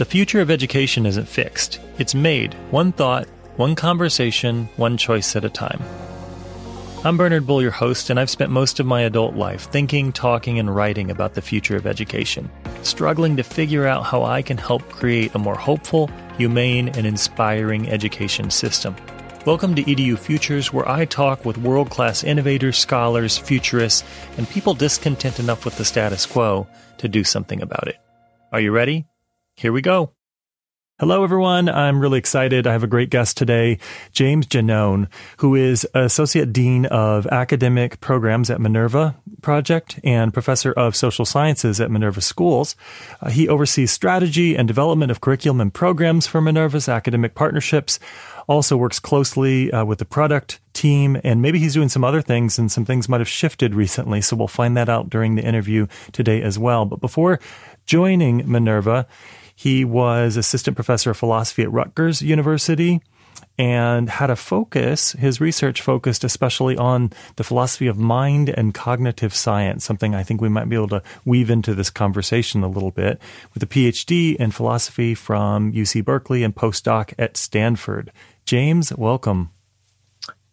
The future of education isn't fixed, it's made one thought, one conversation, one choice at a time. I'm Bernard Bull, your host, and I've spent most of my adult life thinking, talking, and writing about the future of education, struggling to figure out how I can help create a more hopeful, humane, and inspiring education system. Welcome to EDU Futures, where I talk with world class innovators, scholars, futurists, and people discontent enough with the status quo to do something about it. Are you ready? Here we go. Hello, everyone. I'm really excited. I have a great guest today, James Genone, who is Associate Dean of Academic Programs at Minerva Project and Professor of Social Sciences at Minerva Schools. Uh, he oversees strategy and development of curriculum and programs for Minerva's academic partnerships, also works closely uh, with the product team, and maybe he's doing some other things, and some things might have shifted recently. So we'll find that out during the interview today as well. But before joining Minerva, he was assistant professor of philosophy at Rutgers University and had a focus, his research focused especially on the philosophy of mind and cognitive science, something I think we might be able to weave into this conversation a little bit, with a PhD in philosophy from UC Berkeley and postdoc at Stanford. James, welcome.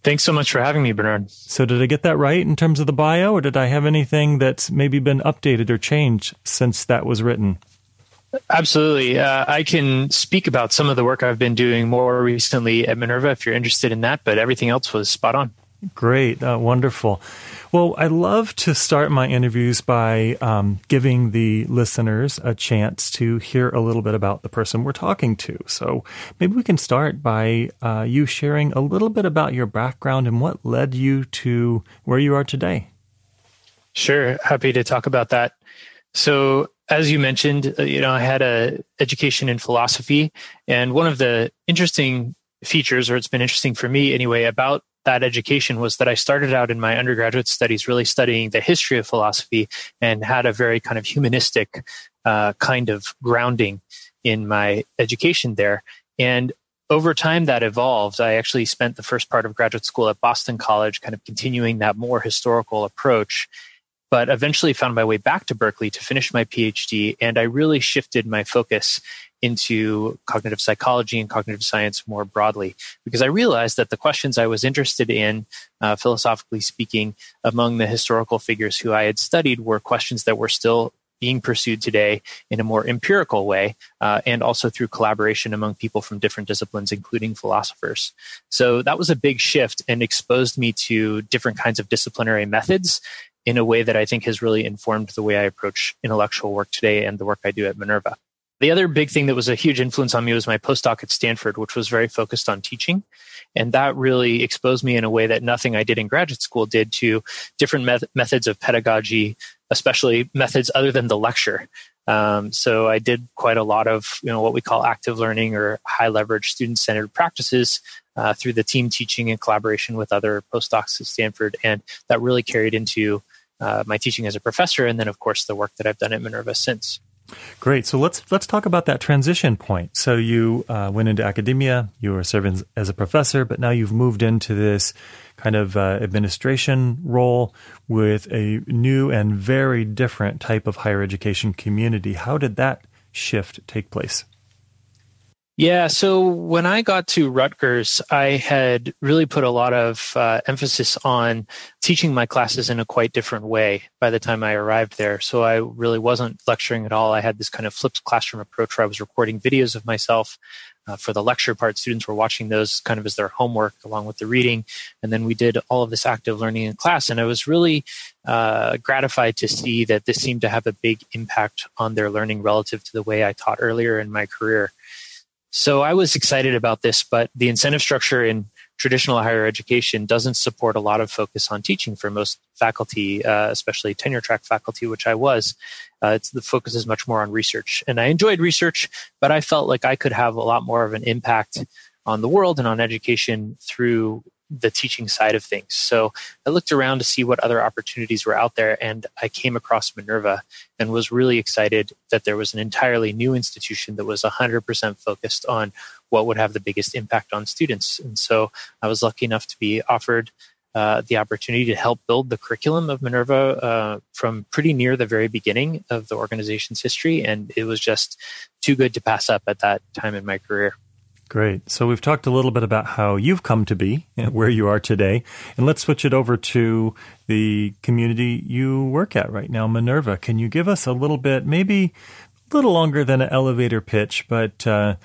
Thanks so much for having me, Bernard. So, did I get that right in terms of the bio, or did I have anything that's maybe been updated or changed since that was written? Absolutely. Uh, I can speak about some of the work I've been doing more recently at Minerva if you're interested in that, but everything else was spot on. Great. Uh, wonderful. Well, I love to start my interviews by um, giving the listeners a chance to hear a little bit about the person we're talking to. So maybe we can start by uh, you sharing a little bit about your background and what led you to where you are today. Sure. Happy to talk about that. So as you mentioned, uh, you know, I had a education in philosophy, and one of the interesting features, or it's been interesting for me anyway, about that education was that I started out in my undergraduate studies really studying the history of philosophy and had a very kind of humanistic uh, kind of grounding in my education there. And over time that evolved. I actually spent the first part of graduate school at Boston College, kind of continuing that more historical approach but eventually found my way back to Berkeley to finish my PhD. And I really shifted my focus into cognitive psychology and cognitive science more broadly because I realized that the questions I was interested in, uh, philosophically speaking, among the historical figures who I had studied were questions that were still being pursued today in a more empirical way uh, and also through collaboration among people from different disciplines including philosophers so that was a big shift and exposed me to different kinds of disciplinary methods in a way that I think has really informed the way I approach intellectual work today and the work I do at Minerva. The other big thing that was a huge influence on me was my postdoc at Stanford, which was very focused on teaching. And that really exposed me in a way that nothing I did in graduate school did to different met- methods of pedagogy, especially methods other than the lecture. Um, so I did quite a lot of you know what we call active learning or high leverage student centered practices uh, through the team teaching and collaboration with other postdocs at Stanford, and that really carried into uh, my teaching as a professor, and then of course the work that I've done at Minerva since. Great. So let's let's talk about that transition point. So you uh, went into academia, you were serving as a professor, but now you've moved into this kind of uh, administration role with a new and very different type of higher education community. How did that shift take place? Yeah, so when I got to Rutgers, I had really put a lot of uh, emphasis on teaching my classes in a quite different way by the time I arrived there. So I really wasn't lecturing at all. I had this kind of flipped classroom approach where I was recording videos of myself. Uh, for the lecture part, students were watching those kind of as their homework along with the reading. And then we did all of this active learning in class. And I was really uh, gratified to see that this seemed to have a big impact on their learning relative to the way I taught earlier in my career. So I was excited about this, but the incentive structure in traditional higher education doesn't support a lot of focus on teaching for most faculty, uh, especially tenure track faculty, which I was. Uh, the focus is much more on research. And I enjoyed research, but I felt like I could have a lot more of an impact on the world and on education through the teaching side of things. So I looked around to see what other opportunities were out there, and I came across Minerva and was really excited that there was an entirely new institution that was 100% focused on what would have the biggest impact on students. And so I was lucky enough to be offered uh, the opportunity to help build the curriculum of Minerva uh, from pretty near the very beginning of the organization's history. And it was just too good to pass up at that time in my career. Great. So we've talked a little bit about how you've come to be where you are today. And let's switch it over to the community you work at right now, Minerva. Can you give us a little bit, maybe a little longer than an elevator pitch, but uh,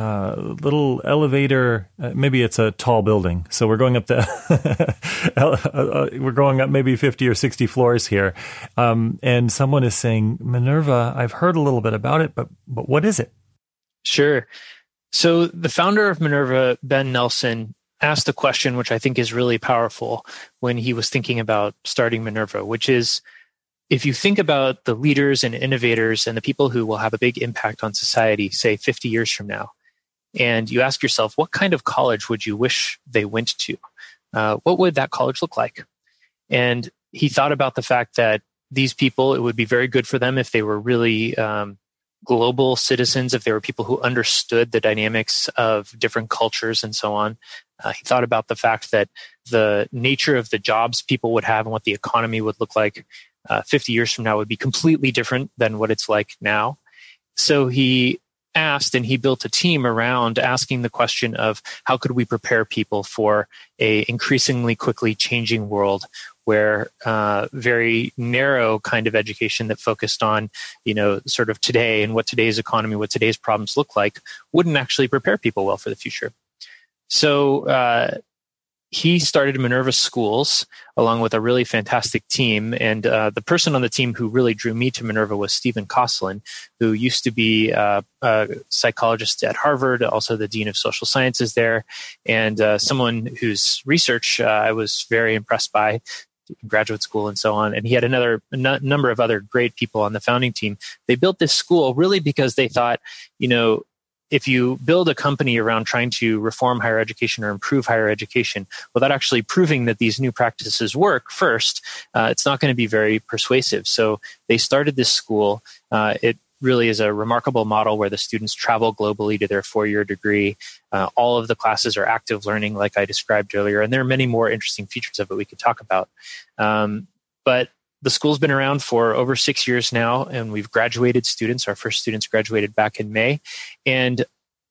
uh, little elevator. Uh, maybe it's a tall building, so we're going up the. Uh, uh, we're going up maybe fifty or sixty floors here, um, and someone is saying, "Minerva, I've heard a little bit about it, but but what is it?" Sure. So the founder of Minerva, Ben Nelson, asked a question which I think is really powerful when he was thinking about starting Minerva, which is if you think about the leaders and innovators and the people who will have a big impact on society, say 50 years from now, and you ask yourself, what kind of college would you wish they went to? Uh, what would that college look like? And he thought about the fact that these people, it would be very good for them if they were really um, global citizens, if they were people who understood the dynamics of different cultures and so on. Uh, he thought about the fact that the nature of the jobs people would have and what the economy would look like uh, 50 years from now would be completely different than what it's like now. So he asked and he built a team around asking the question of how could we prepare people for a increasingly quickly changing world where uh, very narrow kind of education that focused on you know sort of today and what today's economy what today's problems look like wouldn't actually prepare people well for the future so uh, he started Minerva Schools along with a really fantastic team. And uh, the person on the team who really drew me to Minerva was Stephen Kosslyn, who used to be uh, a psychologist at Harvard, also the dean of social sciences there, and uh, someone whose research uh, I was very impressed by. Graduate school and so on. And he had another n- number of other great people on the founding team. They built this school really because they thought, you know, if you build a company around trying to reform higher education or improve higher education without actually proving that these new practices work first, uh, it's not going to be very persuasive. So they started this school. Uh, it really is a remarkable model where the students travel globally to their four year degree. Uh, all of the classes are active learning, like I described earlier, and there are many more interesting features of it we could talk about. Um, but the school's been around for over six years now, and we've graduated students. Our first students graduated back in May. And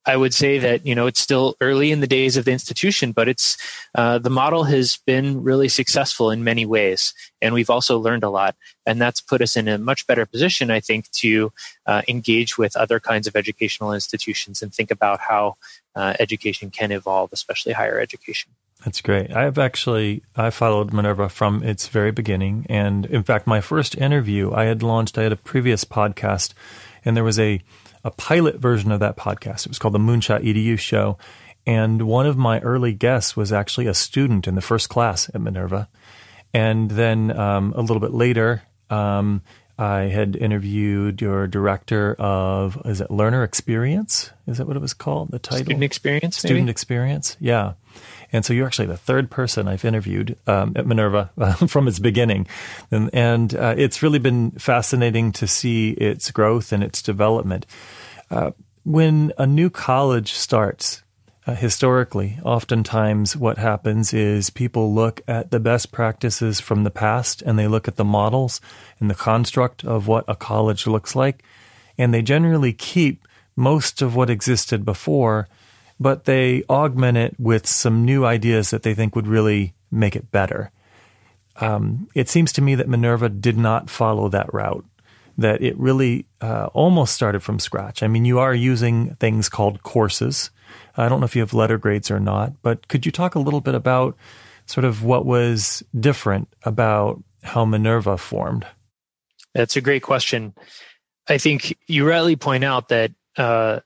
I would say that you know it's still early in the days of the institution, but it's uh, the model has been really successful in many ways, and we've also learned a lot, and that's put us in a much better position, I think, to uh, engage with other kinds of educational institutions and think about how uh, education can evolve, especially higher education. That's great. I've actually I followed Minerva from its very beginning, and in fact, my first interview I had launched. I had a previous podcast, and there was a a pilot version of that podcast. It was called the Moonshot EDU Show, and one of my early guests was actually a student in the first class at Minerva, and then um, a little bit later. Um, I had interviewed your director of is it learner experience? Is that what it was called? The title student experience. Student maybe? experience. Yeah, and so you're actually the third person I've interviewed um, at Minerva uh, from its beginning. And, and uh, it's really been fascinating to see its growth and its development. Uh, when a new college starts, uh, historically, oftentimes what happens is people look at the best practices from the past and they look at the models and the construct of what a college looks like. And they generally keep most of what existed before but they augment it with some new ideas that they think would really make it better. Um, it seems to me that Minerva did not follow that route, that it really uh, almost started from scratch. I mean, you are using things called courses. I don't know if you have letter grades or not, but could you talk a little bit about sort of what was different about how Minerva formed? That's a great question. I think you rightly point out that uh,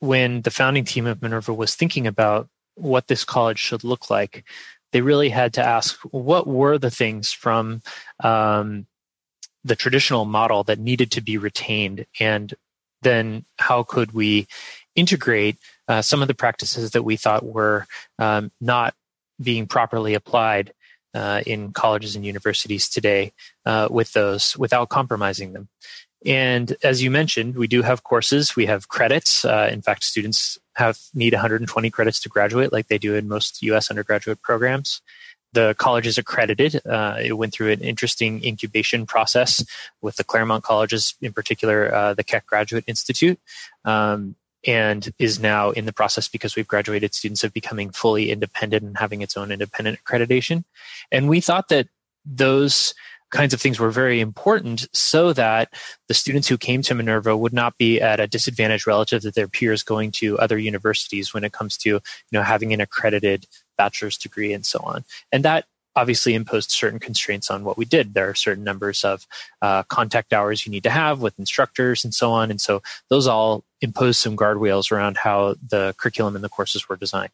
when the founding team of Minerva was thinking about what this college should look like, they really had to ask what were the things from um, the traditional model that needed to be retained, and then how could we integrate uh, some of the practices that we thought were um, not being properly applied uh, in colleges and universities today uh, with those without compromising them. And as you mentioned, we do have courses. We have credits. Uh, in fact, students have need 120 credits to graduate, like they do in most U.S. undergraduate programs. the college is accredited. Uh, it went through an interesting incubation process with the Claremont colleges, in particular, uh, the Keck Graduate Institute, um, and is now in the process because we've graduated students of becoming fully independent and having its own independent accreditation. And we thought that those kinds of things were very important so that the students who came to Minerva would not be at a disadvantage relative to their peers going to other universities when it comes to you know having an accredited bachelor's degree and so on. And that obviously imposed certain constraints on what we did. There are certain numbers of uh, contact hours you need to have with instructors and so on. And so those all impose some guardrails around how the curriculum and the courses were designed.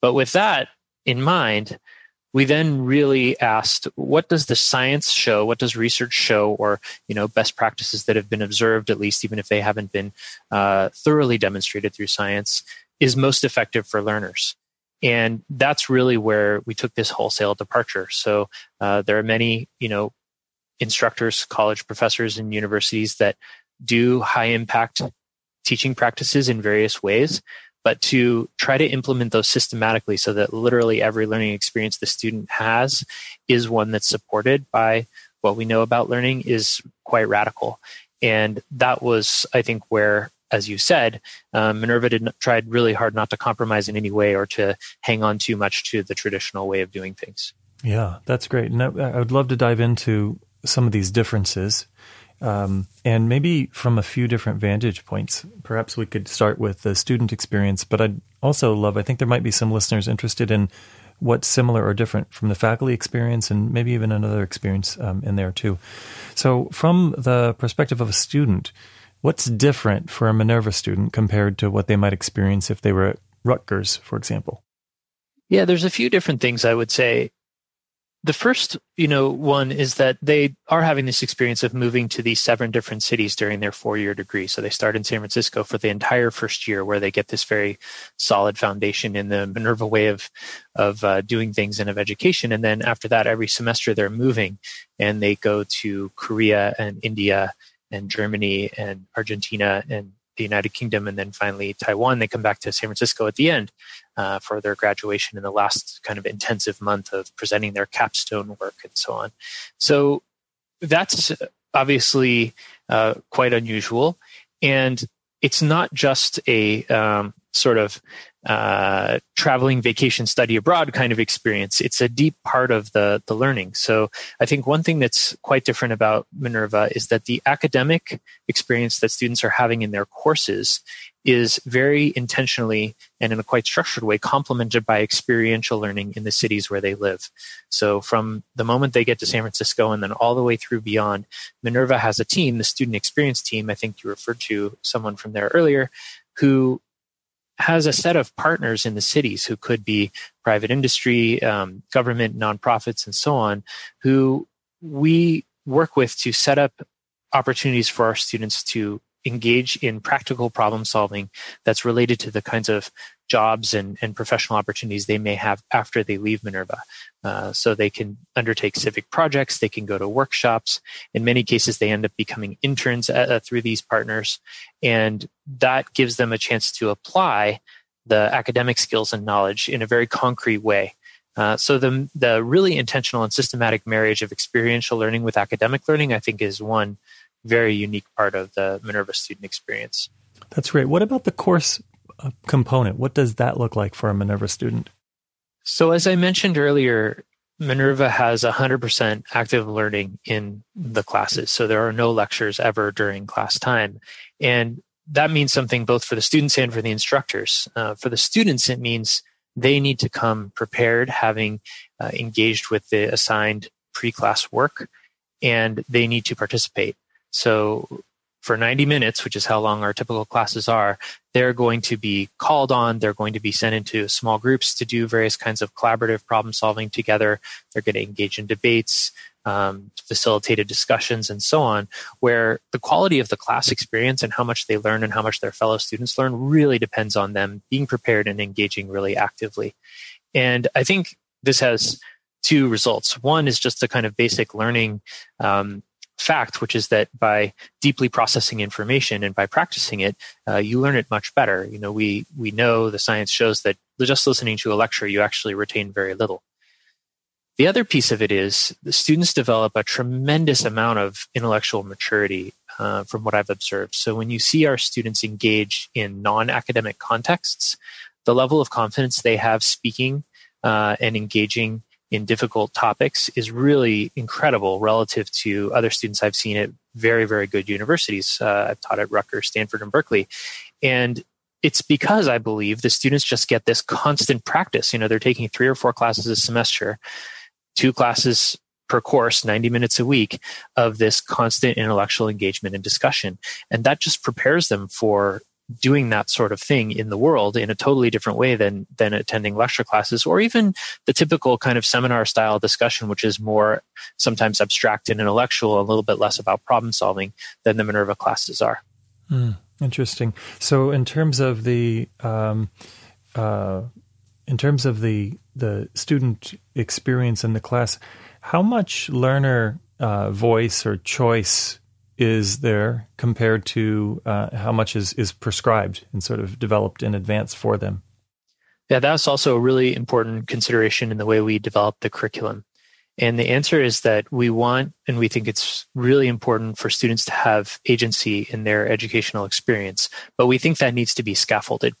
But with that in mind, we then really asked what does the science show what does research show or you know best practices that have been observed at least even if they haven't been uh, thoroughly demonstrated through science is most effective for learners and that's really where we took this wholesale departure so uh, there are many you know instructors college professors and universities that do high impact teaching practices in various ways but to try to implement those systematically so that literally every learning experience the student has is one that's supported by what we know about learning is quite radical. And that was, I think, where, as you said, um, Minerva did not, tried really hard not to compromise in any way or to hang on too much to the traditional way of doing things. Yeah, that's great. And I, I would love to dive into some of these differences um, and maybe from a few different vantage points. Perhaps we could start with the student experience, but I'd also love, I think there might be some listeners interested in what's similar or different from the faculty experience and maybe even another experience um, in there too. So, from the perspective of a student, what's different for a Minerva student compared to what they might experience if they were at Rutgers, for example? Yeah, there's a few different things I would say. The first you know one is that they are having this experience of moving to these seven different cities during their four year degree. So they start in san francisco for the entire first year where they get this very solid foundation in the minerva way of of uh, doing things and of education. And then after that every semester they're moving and they go to korea and india and germany and argentina and the United Kingdom and then finally Taiwan. They come back to San Francisco at the end uh, for their graduation in the last kind of intensive month of presenting their capstone work and so on. So that's obviously uh, quite unusual. And it's not just a um, sort of uh, traveling vacation study abroad kind of experience. It's a deep part of the the learning. So I think one thing that's quite different about Minerva is that the academic experience that students are having in their courses is very intentionally and in a quite structured way complemented by experiential learning in the cities where they live. So from the moment they get to San Francisco and then all the way through beyond, Minerva has a team, the student experience team. I think you referred to someone from there earlier who has a set of partners in the cities who could be private industry, um, government, nonprofits, and so on, who we work with to set up opportunities for our students to engage in practical problem solving that's related to the kinds of jobs and, and professional opportunities they may have after they leave Minerva. Uh, so they can undertake civic projects, they can go to workshops. In many cases, they end up becoming interns uh, uh through these partners. And that gives them a chance to apply the academic skills and knowledge in a very concrete way. Uh, so the the really intentional and systematic marriage of experiential learning with academic learning, I think, is one very unique part of the Minerva student experience. That's great. What about the course uh, component? What does that look like for a Minerva student? So, as I mentioned earlier, Minerva has 100% active learning in the classes. So, there are no lectures ever during class time. And that means something both for the students and for the instructors. Uh, for the students, it means they need to come prepared, having uh, engaged with the assigned pre class work, and they need to participate. So for 90 minutes, which is how long our typical classes are, they're going to be called on. They're going to be sent into small groups to do various kinds of collaborative problem solving together. They're going to engage in debates, um, facilitated discussions, and so on, where the quality of the class experience and how much they learn and how much their fellow students learn really depends on them being prepared and engaging really actively. And I think this has two results. One is just the kind of basic learning um, fact, which is that by deeply processing information and by practicing it, uh, you learn it much better. You know, we we know the science shows that just listening to a lecture, you actually retain very little. The other piece of it is the students develop a tremendous amount of intellectual maturity uh, from what I've observed. So when you see our students engage in non academic contexts, the level of confidence they have speaking uh, and engaging in difficult topics is really incredible relative to other students I've seen at very, very good universities. Uh, I've taught at Rutgers, Stanford, and Berkeley. And it's because I believe the students just get this constant practice. You know, they're taking three or four classes a semester, two classes per course, 90 minutes a week of this constant intellectual engagement and discussion. And that just prepares them for doing that sort of thing in the world in a totally different way than than attending lecture classes or even the typical kind of seminar style discussion which is more sometimes abstract and intellectual a little bit less about problem solving than the minerva classes are. Mm, interesting. So in terms of the um, uh, in terms of the the student experience in the class how much learner uh, voice or choice is there compared to uh, how much is, is prescribed and sort of developed in advance for them? Yeah, that's also a really important consideration in the way we develop the curriculum. And the answer is that we want and we think it's really important for students to have agency in their educational experience, but we think that needs to be scaffolded.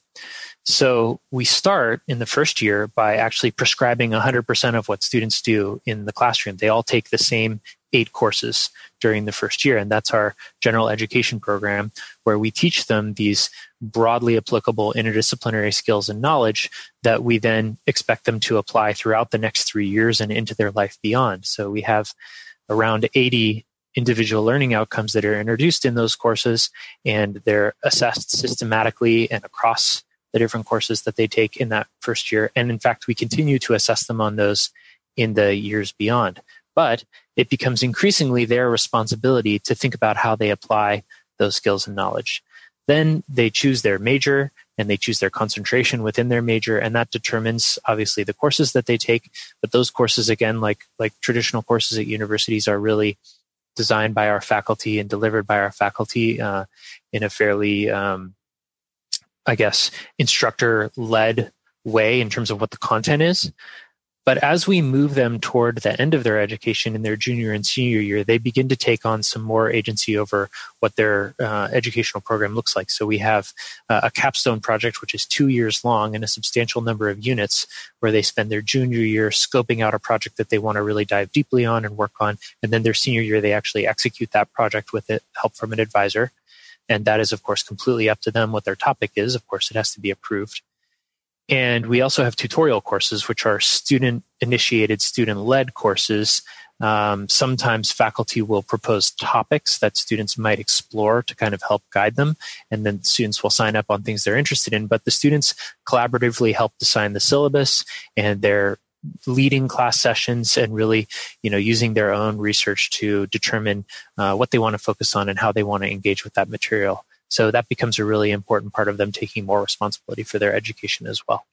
So we start in the first year by actually prescribing 100% of what students do in the classroom. They all take the same eight courses during the first year. And that's our general education program, where we teach them these broadly applicable interdisciplinary skills and knowledge that we then expect them to apply throughout the next three years and into their life beyond. So we have around 80 individual learning outcomes that are introduced in those courses, and they're assessed systematically and across the different courses that they take in that first year. And in fact, we continue to assess them on those in the years beyond. But it becomes increasingly their responsibility to think about how they apply those skills and knowledge. Then they choose their major and they choose their concentration within their major, and that determines obviously the courses that they take. But those courses, again, like like traditional courses at universities, are really designed by our faculty and delivered by our faculty uh, in a fairly, um, I guess, instructor led way in terms of what the content is. But as we move them toward the end of their education in their junior and senior year, they begin to take on some more agency over what their uh, educational program looks like. So we have uh, a capstone project, which is two years long and a substantial number of units where they spend their junior year scoping out a project that they want to really dive deeply on and work on. And then their senior year, they actually execute that project with it, help from an advisor. And that is, of course, completely up to them what their topic is. Of course, it has to be approved. And we also have tutorial courses, which are student initiated, student led courses. Um, sometimes faculty will propose topics that students might explore to kind of help guide them. And then students will sign up on things they're interested in. But the students collaboratively help design the syllabus and they're leading class sessions and really you know using their own research to determine uh, what they want to focus on and how they want to engage with that material so that becomes a really important part of them taking more responsibility for their education as well.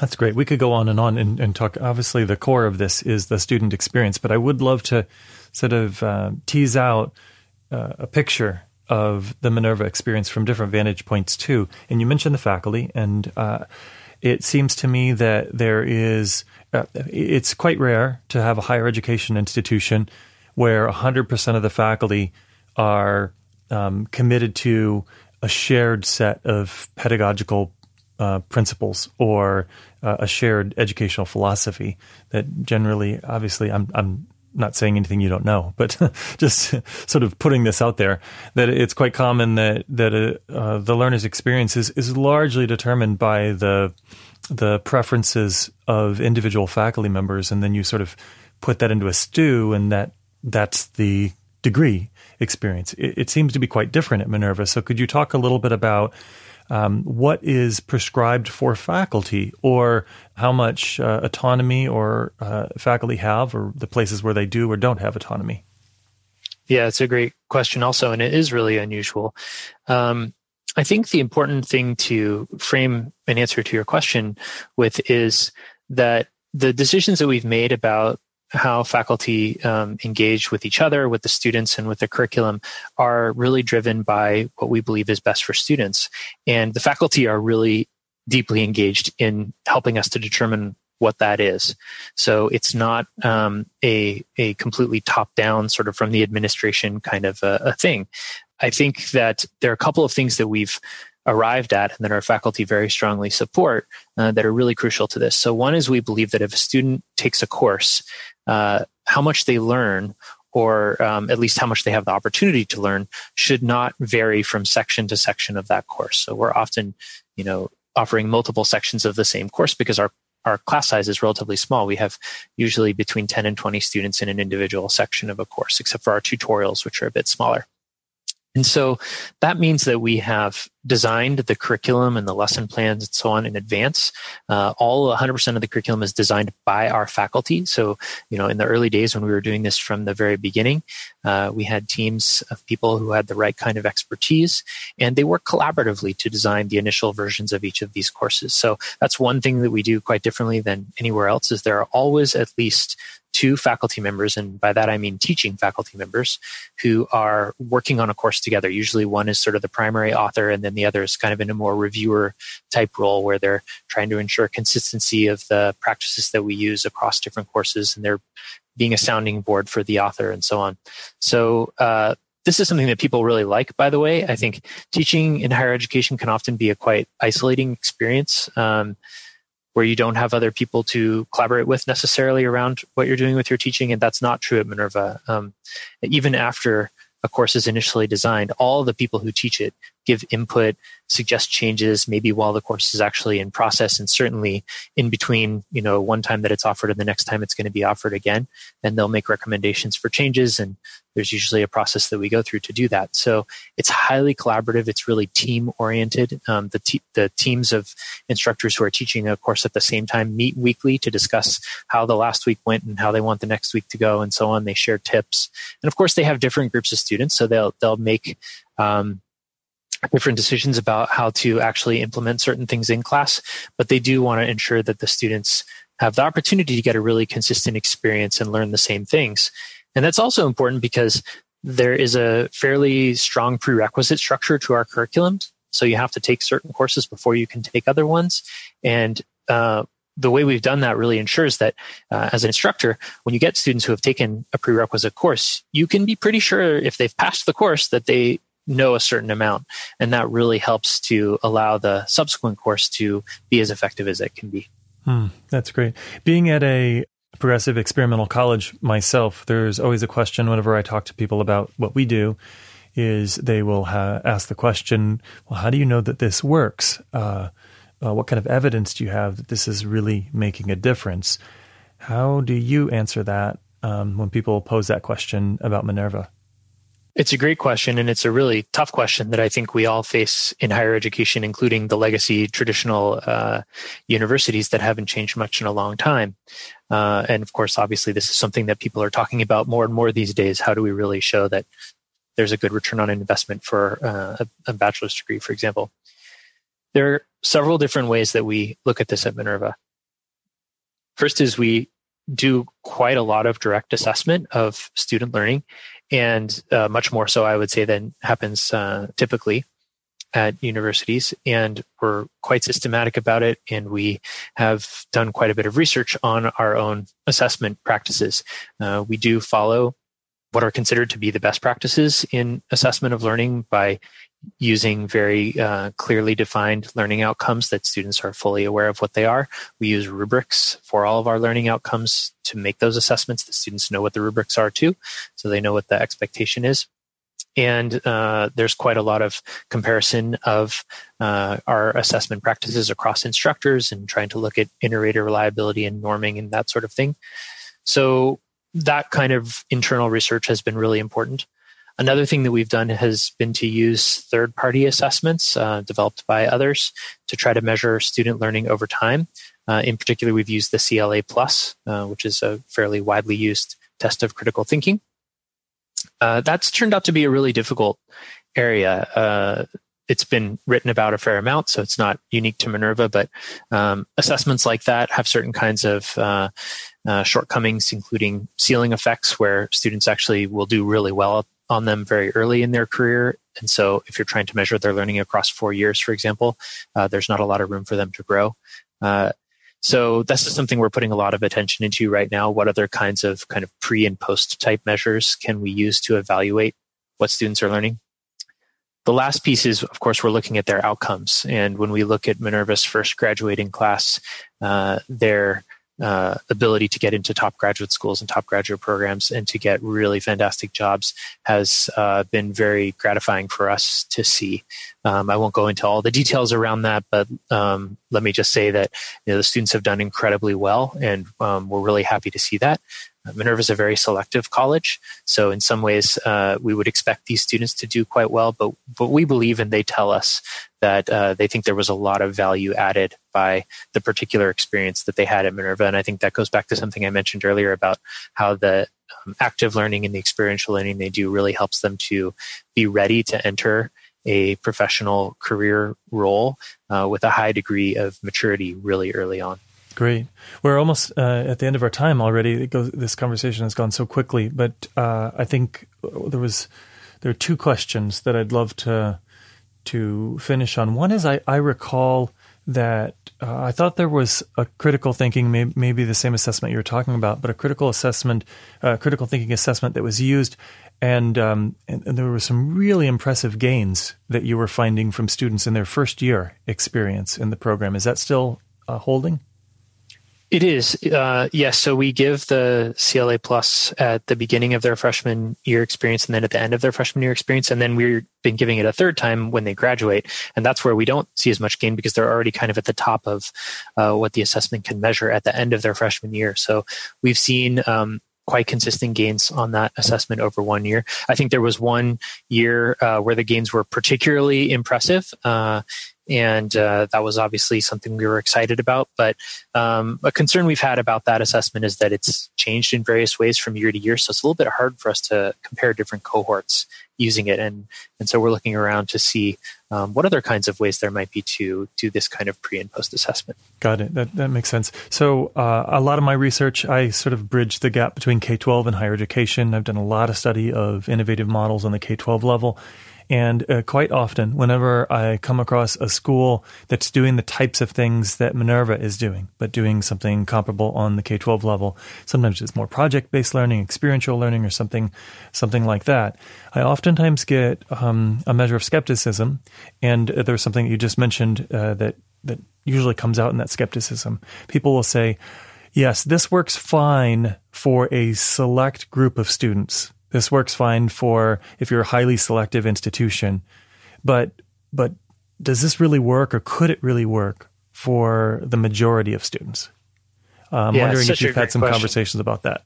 That's great. We could go on and on and, and talk. Obviously, the core of this is the student experience, but I would love to sort of uh, tease out uh, a picture of the Minerva experience from different vantage points too. And you mentioned the faculty, and uh, it seems to me that there is. Uh, it's quite rare to have a higher education institution where 100% of the faculty are um, committed to a shared set of pedagogical uh, principles or uh, a shared educational philosophy that generally, obviously, I'm, I'm not saying anything you don't know, but just sort of putting this out there that it's quite common that that uh, uh, the learner's experience is, is largely determined by the the preferences of individual faculty members, and then you sort of put that into a stew, and that that's the degree experience. It, it, seems to be quite different at Minerva. So, could you talk a little bit about um, what is prescribed for faculty, or how much uh, autonomy or uh, faculty have, or the places where they do or don't have autonomy? Yeah, it's a great question, also, and it is really unusual. Um, I think the important thing to frame an answer to your question with is that the decisions that we've made about how faculty um, engage with each other, with the students, and with the curriculum are really driven by what we believe is best for students. And the faculty are really deeply engaged in helping us to determine what that is. So it's not um, a a completely top down sort of from the administration kind of a, a thing. I think that there are a couple of things that we've arrived at and that our faculty very strongly support uh, that are really crucial to this. So one is we believe that if a student takes a course, uh, how much they learn or um, at least how much they have the opportunity to learn should not vary from section to section of that course. So we're often, you know, offering multiple sections of the same course because our our class size is relatively small. We have usually between 10 and 20 students in an individual section of a course, except for our tutorials, which are a bit smaller. And so that means that we have designed the curriculum and the lesson plans and so on in advance. Uh, all 100% of the curriculum is designed by our faculty. So, you know, in the early days when we were doing this from the very beginning, uh, we had teams of people who had the right kind of expertise and they work collaboratively to design the initial versions of each of these courses. So that's one thing that we do quite differently than anywhere else is there are always at least two faculty members, and by that I mean teaching faculty members, who are working on a course together. Usually one is sort of the primary author, and then the other is kind of in a more reviewer type role where they're trying to ensure consistency of the practices that we use across different courses, and they're being a sounding board for the author and so on. So, uh, this is something that people really like, by the way. I think teaching in higher education can often be a quite isolating experience. Um, where you don't have other people to collaborate with necessarily around what you're doing with your teaching. And that's not true at Minerva. Um, even after a course is initially designed, all the people who teach it give input, suggest changes, maybe while the course is actually in process and certainly in between, you know, one time that it's offered and the next time it's going to be offered again. And they'll make recommendations for changes. And there's usually a process that we go through to do that. So it's highly collaborative. It's really team oriented. Um, the, te- the teams of instructors who are teaching a course at the same time meet weekly to discuss how the last week went and how they want the next week to go and so on. They share tips. And of course, they have different groups of students. So they'll, they'll make, um, different decisions about how to actually implement certain things in class, but they do want to ensure that the students have the opportunity to get a really consistent experience and learn the same things. And that's also important because there is a fairly strong prerequisite structure to our curriculum. So you have to take certain courses before you can take other ones. And uh, the way we've done that really ensures that uh, as an instructor, when you get students who have taken a prerequisite course, you can be pretty sure if they've passed the course that they know a certain amount. And that really helps to allow the subsequent course to be as effective as it can be. Hmm, that's great. Being at a progressive experimental college myself, there's always a question whenever I talk to people about what we do is they will ha- ask the question, well, how do you know that this works? Uh, uh, what kind of evidence do you have that this is really making a difference? How do you answer that um, when people pose that question about Minerva? It's a great question, and it's a really tough question that I think we all face in higher education, including the legacy traditional uh, universities that haven't changed much in a long time. Uh, and of course, obviously, this is something that people are talking about more and more these days. How do we really show that there's a good return on investment for uh, a, a bachelor's degree, for example? There are several different ways that we look at this at Minerva. First is we do quite a lot of direct assessment of student learning and uh, much more so, I would say, than happens uh, typically at universities. And we're quite systematic about it. And we have done quite a bit of research on our own assessment practices. Uh, we do follow what are considered to be the best practices in assessment of learning by using very uh, clearly defined learning outcomes that students are fully aware of what they are. We use rubrics for all of our learning outcomes to make those assessments. The students know what the rubrics are too, so they know what the expectation is. And uh, there's quite a lot of comparison of uh, our assessment practices across instructors and trying to look at inter-rater reliability and norming and that sort of thing. So that kind of internal research has been really important. Another thing that we've done has been to use third party assessments uh, developed by others to try to measure student learning over time. Uh, in particular, we've used the CLA Plus, uh, which is a fairly widely used test of critical thinking. Uh, that's turned out to be a really difficult area. Uh, it's been written about a fair amount, so it's not unique to Minerva, but um, assessments like that have certain kinds of uh, uh, shortcomings, including ceiling effects, where students actually will do really well on them very early in their career. And so, if you're trying to measure their learning across four years, for example, uh, there's not a lot of room for them to grow. Uh, So this is something we're putting a lot of attention into right now. What other kinds of kind of pre and post type measures can we use to evaluate what students are learning? The last piece is, of course, we're looking at their outcomes. And when we look at Minerva's first graduating class, uh, their uh, ability to get into top graduate schools and top graduate programs and to get really fantastic jobs has uh, been very gratifying for us to see. Um, I won't go into all the details around that, but um, let me just say that you know, the students have done incredibly well, and um, we're really happy to see that. Minerva is a very selective college, so in some ways uh, we would expect these students to do quite well. But but we believe and they tell us that uh, they think there was a lot of value added by the particular experience that they had at Minerva, and I think that goes back to something I mentioned earlier about how the um, active learning and the experiential learning they do really helps them to be ready to enter a professional career role uh, with a high degree of maturity really early on. Great. We're almost uh, at the end of our time already. Goes, this conversation has gone so quickly, but uh, I think there was there are two questions that I'd love to to finish on. One is I, I recall that uh, I thought there was a critical thinking, maybe, maybe, the same assessment you were talking about, but a critical assessment, uh, critical thinking assessment that was used, and, um, and, and there were some really impressive gains that you were finding from students in their first year experience in the program. Is that still uh, holding? It is, uh, yes. So we give the CLA Plus at the beginning of their freshman year experience, and then at the end of their freshman year experience, and then we've been giving it a third time when they graduate, and that's where we don't see as much gain because they're already kind of at the top of uh, what the assessment can measure at the end of their freshman year. So we've seen um, quite consistent gains on that assessment over one year. I think there was one year uh, where the gains were particularly impressive. Uh, and uh, that was obviously something we were excited about. But um, a concern we've had about that assessment is that it's changed in various ways from year to year, so it's a little bit hard for us to compare different cohorts using it, and and so we're looking around to see um, what other kinds of ways there might be to do this kind of pre and post assessment. Got it. That that makes sense. So uh, a lot of my research, I sort of bridge the gap between K twelve and higher education. I've done a lot of study of innovative models on the K twelve level and uh, quite often, whenever I come across a school that's doing the types of things that Minerva is doing, but doing something comparable on the K 12 level, sometimes it's more project based learning, experiential learning, or something, something like that. I oftentimes get um, a measure of skepticism. And uh, there's something that you just mentioned uh, that, that usually comes out in that skepticism. People will say, yes, this works fine for a select group of students this works fine for if you're a highly selective institution, but but does this really work, or could it really work for the majority of students? I'm yeah, wondering if you've had some question. conversations about that.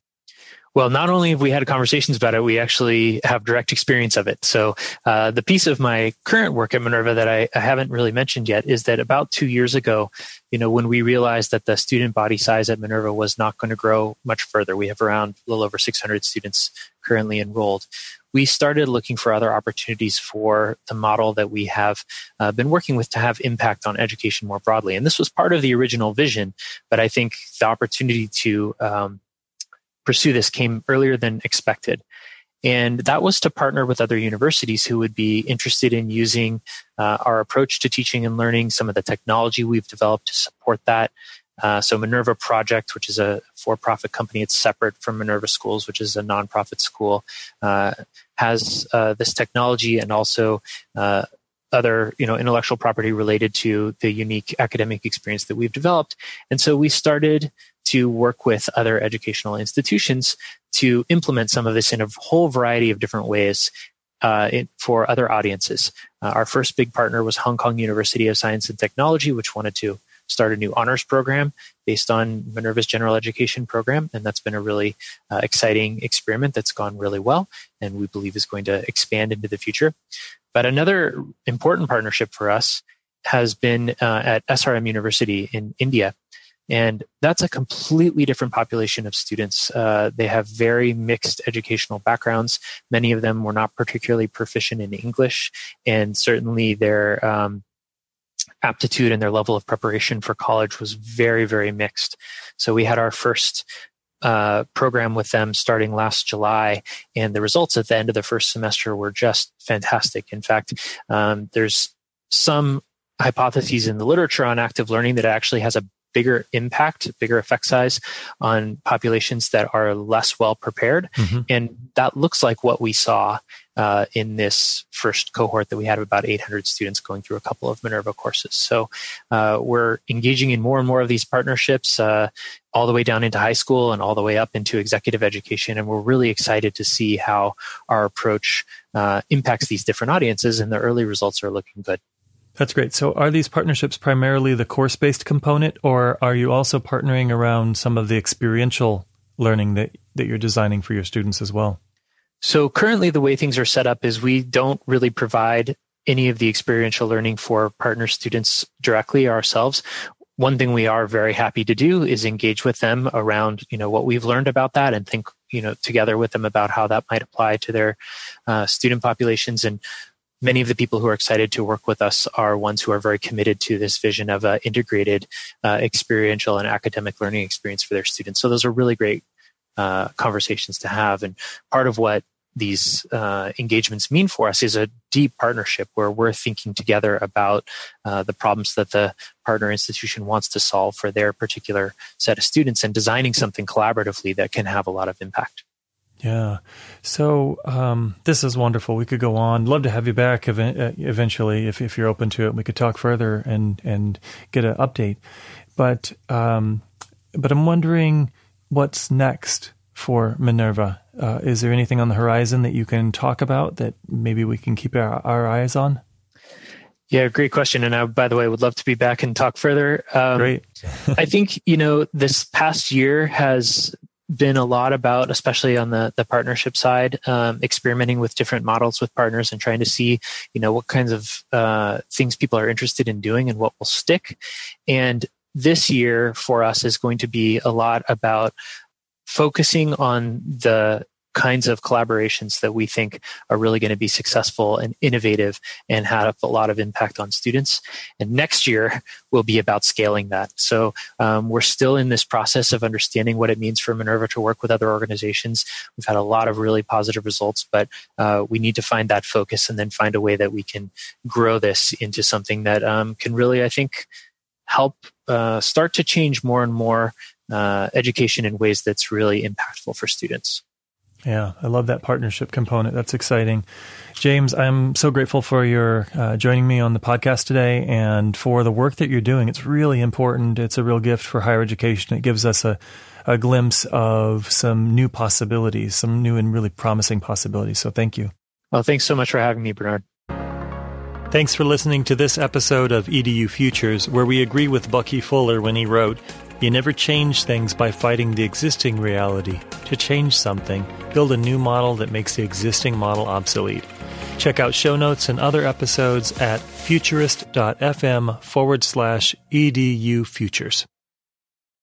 Well, not only have we had conversations about it, we actually have direct experience of it. So, uh, the piece of my current work at Minerva that I, I, haven't really mentioned yet is that about two years ago, you know, when we realized that the student body size at Minerva was not going to grow much further, we have around a little over 600 students currently enrolled. We started looking for other opportunities for the model that we have uh, been working with to have impact on education more broadly. And this was part of the original vision, but I think the opportunity to um, pursue this came earlier than expected. And that was to partner with other universities who would be interested in using uh, our approach to teaching and learning, some of the technology we've developed to support that. Uh, so Minerva Project, which is a for-profit company, it's separate from Minerva Schools, which is a nonprofit school, uh, has uh, this technology and also uh, other you know intellectual property related to the unique academic experience that we've developed and so we started to work with other educational institutions to implement some of this in a whole variety of different ways uh, for other audiences. Uh, our first big partner was Hong Kong University of Science and Technology, which wanted to start a new honors program based on Minerva's general education program. And that's been a really uh, exciting experiment that's gone really well and we believe is going to expand into the future. But another important partnership for us has been uh, at SRM University in India. And that's a completely different population of students. Uh, they have very mixed educational backgrounds. Many of them were not particularly proficient in English, and certainly their um, aptitude and their level of preparation for college was very, very mixed. So we had our first uh, program with them starting last July, and the results at the end of the first semester were just fantastic. In fact, um, there's some hypotheses in the literature on active learning that actually has a bigger impact, bigger effect size on populations that are less well prepared. Mm-hmm. And that looks like what we saw uh, in this first cohort that we had of about 800 students going through a couple of Minerva courses. So uh, we're engaging in more and more of these partnerships. Uh, all the way down into high school and all the way up into executive education. And we're really excited to see how our approach uh, impacts these different audiences, and the early results are looking good. That's great. So, are these partnerships primarily the course based component, or are you also partnering around some of the experiential learning that, that you're designing for your students as well? So, currently, the way things are set up is we don't really provide any of the experiential learning for partner students directly ourselves one thing we are very happy to do is engage with them around you know what we've learned about that and think you know together with them about how that might apply to their uh, student populations and many of the people who are excited to work with us are ones who are very committed to this vision of an integrated uh, experiential and academic learning experience for their students so those are really great uh, conversations to have and part of what these uh, engagements mean for us is a deep partnership where we're thinking together about uh, the problems that the partner institution wants to solve for their particular set of students and designing something collaboratively that can have a lot of impact. Yeah. So um, this is wonderful. We could go on. Love to have you back ev- uh, eventually if, if you're open to it. We could talk further and, and get an update. But um, but I'm wondering what's next for Minerva? Uh, is there anything on the horizon that you can talk about that maybe we can keep our, our eyes on? Yeah, great question. And I, by the way, would love to be back and talk further. Um, great. I think, you know, this past year has been a lot about, especially on the, the partnership side, um, experimenting with different models with partners and trying to see, you know, what kinds of uh, things people are interested in doing and what will stick. And this year for us is going to be a lot about focusing on the kinds of collaborations that we think are really going to be successful and innovative and have a lot of impact on students. And next year will be about scaling that. So um, we're still in this process of understanding what it means for Minerva to work with other organizations. We've had a lot of really positive results, but uh, we need to find that focus and then find a way that we can grow this into something that um, can really, I think, help uh, start to change more and more uh, education in ways that's really impactful for students. Yeah, I love that partnership component. That's exciting. James, I'm so grateful for your uh, joining me on the podcast today and for the work that you're doing. It's really important. It's a real gift for higher education. It gives us a, a glimpse of some new possibilities, some new and really promising possibilities. So thank you. Well, thanks so much for having me, Bernard. Thanks for listening to this episode of EDU Futures, where we agree with Bucky Fuller when he wrote, you never change things by fighting the existing reality. To change something, build a new model that makes the existing model obsolete. Check out show notes and other episodes at futurist.fm forward slash edu futures.